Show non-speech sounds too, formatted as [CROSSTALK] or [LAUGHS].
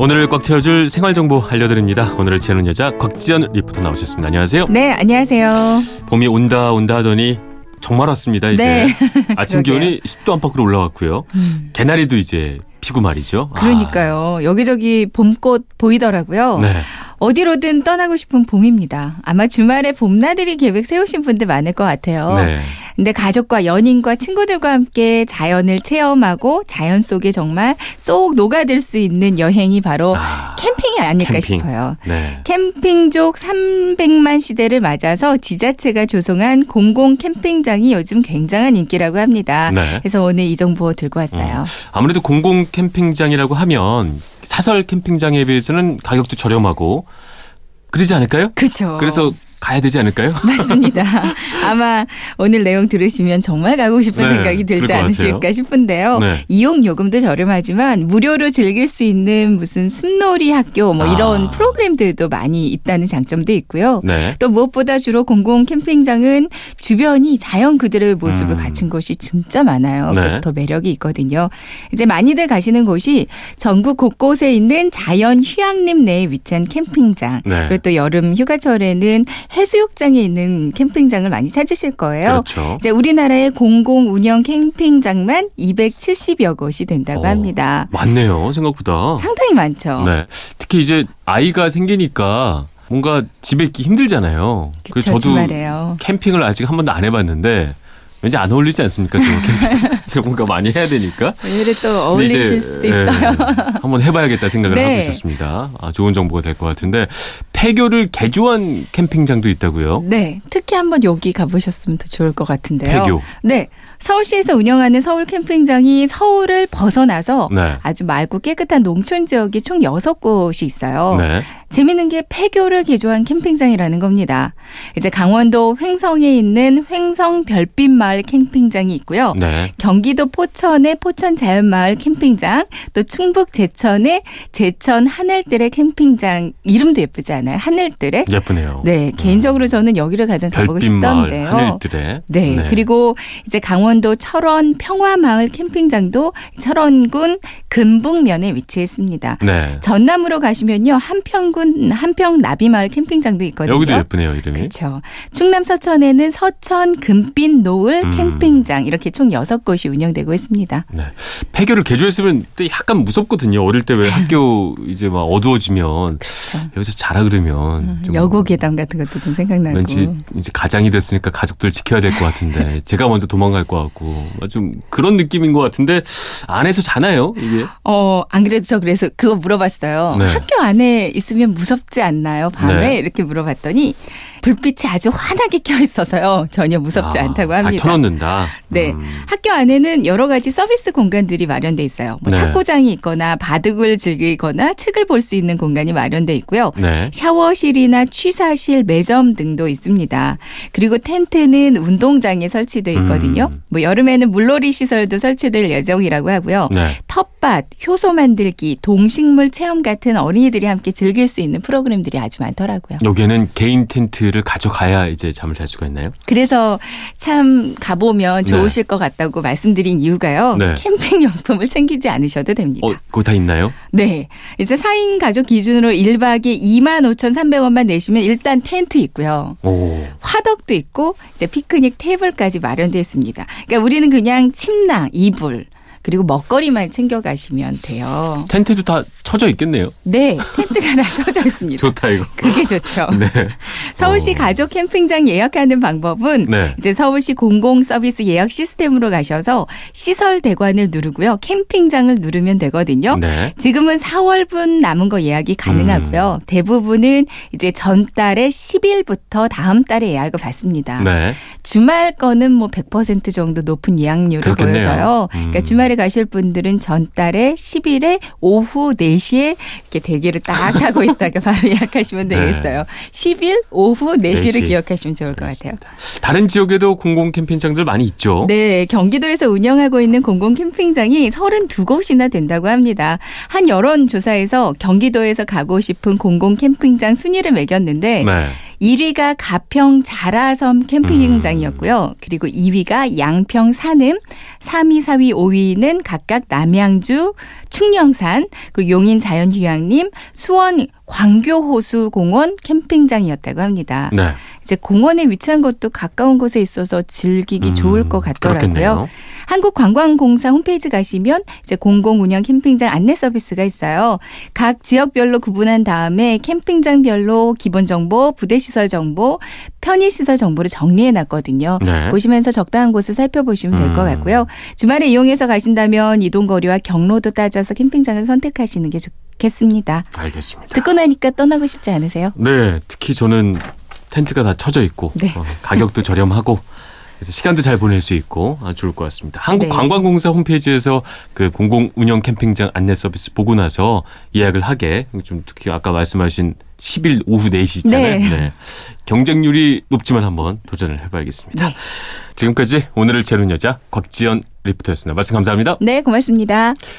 오늘을 꽉 채워줄 생활 정보 알려드립니다. 오늘을 채우는 여자 곽지연 리포터 나오셨습니다. 안녕하세요. 네, 안녕하세요. 봄이 온다 온다 하더니 정말 왔습니다. 이제 네. [LAUGHS] 아침. 기온이 10도 안팎으로 올라왔고요. 음. 개나리도 이제 피고 말이죠. 아, 그러니까요. 여기저기 봄꽃 보이더라고요. 네. 어디로든 떠나고 싶은 봄입니다. 아마 주말에 봄나들이 계획 세우신 분들 많을 것 같아요. 네. 근데 가족과 연인과 친구들과 함께 자연을 체험하고 자연 속에 정말 쏙 녹아들 수 있는 여행이 바로 아, 캠핑이 아닐까 캠핑. 싶어요. 네. 캠핑족 300만 시대를 맞아서 지자체가 조성한 공공 캠핑장이 요즘 굉장한 인기라고 합니다. 네. 그래서 오늘 이 정보 들고 왔어요. 아무래도 공공 캠핑장이라고 하면 사설 캠핑장에 비해서는 가격도 저렴하고 그러지 않을까요? 그렇죠. 그래서 가야 되지 않을까요? [LAUGHS] 맞습니다. 아마 오늘 내용 들으시면 정말 가고 싶은 네, 생각이 들지 것 않으실까. 싶은데요. 네. 이용 요금도 저렴하지만 무료로 즐길 수 있는 무슨 숲놀이 학교 뭐 이런 아. 프로그램들도 많이 있다는 장점도 있고요. 네. 또 무엇보다 주로 공공 캠핑장은 주변이 자연 그대로의 모습을 음. 갖춘 곳이 진짜 많아요. 그래서 네. 더 매력이 있거든요. 이제 많이들 가시는 곳이 전국 곳곳에 있는 자연 휴양림 내에 위치한 캠핑장. 네. 그리고 또 여름 휴가철에는 해 수욕장에 있는 캠핑장을 많이 찾으실 거예요. 그렇죠. 이제 우리나라의 공공 운영 캠핑장만 270여 곳이 된다고 어, 합니다. 많네요. 생각보다. 상당히 많죠. 네. 특히 이제 아이가 생기니까 뭔가 집에 있기 힘들잖아요. 그쵸, 그래서 저도 주말에요. 캠핑을 아직 한 번도 안 해봤는데 왠지 안 어울리지 않습니까? [LAUGHS] 뭔가 많이 해야 되니까. 오히려 또 어울리실 이제, 수도 예, 있어요. 한번 해봐야겠다 생각을 [LAUGHS] 네. 하고 있었습니다. 아, 좋은 정보가 될 것 같은데 폐교를 개조한 캠핑장도 있다고요? 네, 특히 한번 여기 가보셨으면 더 좋을 것 같은데요. 폐교. 네, 서울시에서 운영하는 서울 캠핑장이 서울을 벗어나서 네. 아주 맑고 깨끗한 농촌 지역이 총 6곳이 있어요. 네. 재밌는 게 폐교를 개조한 캠핑장이라는 겁니다. 이제 강원도 횡성에 있는 횡성 별빛마을 캠핑장이 있고요. 네. 경기도 포천의 포천 자연마을 캠핑장, 또 충북 제천의 제천 하늘들의 캠핑장 이름도 예쁘지 않아요? 하늘들의? 예쁘네요. 네, 개인적으로 저는 여기를 가장 가보고 별빛 마을 싶던데요. 하늘들에. 네, 그리고 이제 강원 도 철원 평화마을 캠핑장도 철원군 금북면에 위치했습니다. 네. 전남으로 가시면요 한평군 한평 나비마을 캠핑장도 있거든요. 여기도 예쁘네요 이름이. 그렇죠. 충남 서천에는 서천 금빛 노을 음. 캠핑장 이렇게 총 여섯 곳이 운영되고 있습니다. 네. 폐교를 개조했으면 또 약간 무섭거든요. 어릴 때 왜 [LAUGHS] 학교 이제 막 어두워지면 그렇죠. 여기서 자라 그러면 좀 여고 계단 같은 것도 좀 생각나고. 왠지 이제 가장이 됐으니까 가족들 지켜야 될 것 같은데 제가 먼저 도망갈 것 같고 좀 그런 느낌인 것 같은데 안에서 자나요 이게? 어, 안 그래도 저 그래서 그거 물어봤어요. 네. 학교 안에 있으면 무섭지 않나요? 밤에 네. 이렇게 물어봤더니 불빛이 아주 환하게 켜 있어서요. 전혀 무섭지 아, 않다고 다 합니다. 켜놓는다. 네. 음. 학교 안에는 여러 가지 서비스 공간들이 마련돼 있어요. 뭐 네. 탁구장이 있거나 바둑을 즐기거나 책을 볼 수 있는 공간이 마련돼 있고요. 네. 샤워실이나 취사실, 매점 등도 있습니다. 그리고 텐트는 운동장에 설치돼 있거든요. 음. 뭐 여름에는 물놀이 시설도 설치될 예정이라고 하고요. 네. 텃밭, 효소 만들기, 동식물 체험 같은 어린이들이 함께 즐길 수 있는 프로그램들이 아주 많더라고요. 여기에는 개인 텐트 를 가져가야 이제 잠을 잘 수가 있나요? 그래서 참 가보면 좋으실 것 같다고 말씀드린 이유가요. 네. 캠핑 용품을 챙기지 않으셔도 됩니다. 어, 그거 다 있나요? 네. 이제 4인 가족 기준으로 1박에 25,300원만 내시면 일단 텐트 있고요. 오. 화덕도 있고 이제 피크닉 테이블까지 마련되어 있습니다. 그러니까 우리는 그냥 침낭, 이불 그리고 먹거리만 챙겨 가시면 돼요. 텐트도 다 쳐져 있겠네요. 네, 텐트가 다 [LAUGHS] 쳐져 있습니다. 좋다 이거. 그게 좋죠. 네. [LAUGHS] 서울시 어. 가족 캠핑장 예약하는 방법은 네. 이제 서울시 공공 서비스 예약 시스템으로 가셔서 시설 대관을 누르고요. 캠핑장을 누르면 되거든요. 네. 지금은 4월분 남은 거 예약이 가능하고요. 음. 대부분은 이제 전달에 10일부터 다음 달에 예약을 받습니다. 네. 주말 거는 뭐 100% 정도 높은 예약률을 그렇겠네요. 보여서요. 음. 그러니까 주말에 가실 분들은 전달에 10일에 오후 4시에 이렇게 대기를 딱 타고 있다가 바로 [LAUGHS] 예약하시면 네. 되겠어요. 10일 오후 4시를 4시. 기억하시면 좋을 것 같아요. 다른 지역에도 공공 캠핑장들 많이 있죠. 네, 경기도에서 운영하고 있는 공공 캠핑장이 32곳이나 된다고 합니다. 한 여론조사에서 경기도에서 가고 싶은 공공 캠핑장 순위를 매겼는데 네. 1위가 가평 자라섬 캠핑장이었고요. 그리고 2위가 양평 산음, 3위, 4위, 5위는 각각 남양주, 충령산, 그리고 용인 자연휴양림, 수원 광교호수공원 캠핑장이었다고 합니다. 네. 이제 공원에 위치한 것도 가까운 곳에 있어서 즐기기 음, 좋을 것 같더라고요. 그렇겠네요. 한국관광공사 홈페이지 가시면 이제 공공운영 캠핑장 안내 서비스가 있어요. 각 지역별로 구분한 다음에 캠핑장별로 기본 정보, 부대 시설 정보, 편의 시설 정보를 정리해 놨거든요. 네. 보시면서 적당한 곳을 살펴보시면 될것 음. 같고요. 주말에 이용해서 가신다면 이동 거리와 경로도 따져서 캠핑장을 선택하시는 게 좋겠습니다. 알겠습니다. 듣고 나니까 떠나고 싶지 않으세요? 네, 특히 저는 텐트가 다 쳐져 있고 네. 어, 가격도 저렴하고 그래서 시간도 잘 보낼 수 있고 아, 좋을 것 같습니다. 네. 한국관광공사 홈페이지에서 그 공공 운영 캠핑장 안내 서비스 보고 나서 예약을 하게 좀 특히 아까 말씀하신 10일 오후 4시 있잖아요. 네. 경쟁률이 높지만 한번 도전을 해봐야겠습니다. 네. 지금까지 오늘을 재는 여자 곽지연 리포터였습니다. 말씀 감사합니다. 네, 고맙습니다.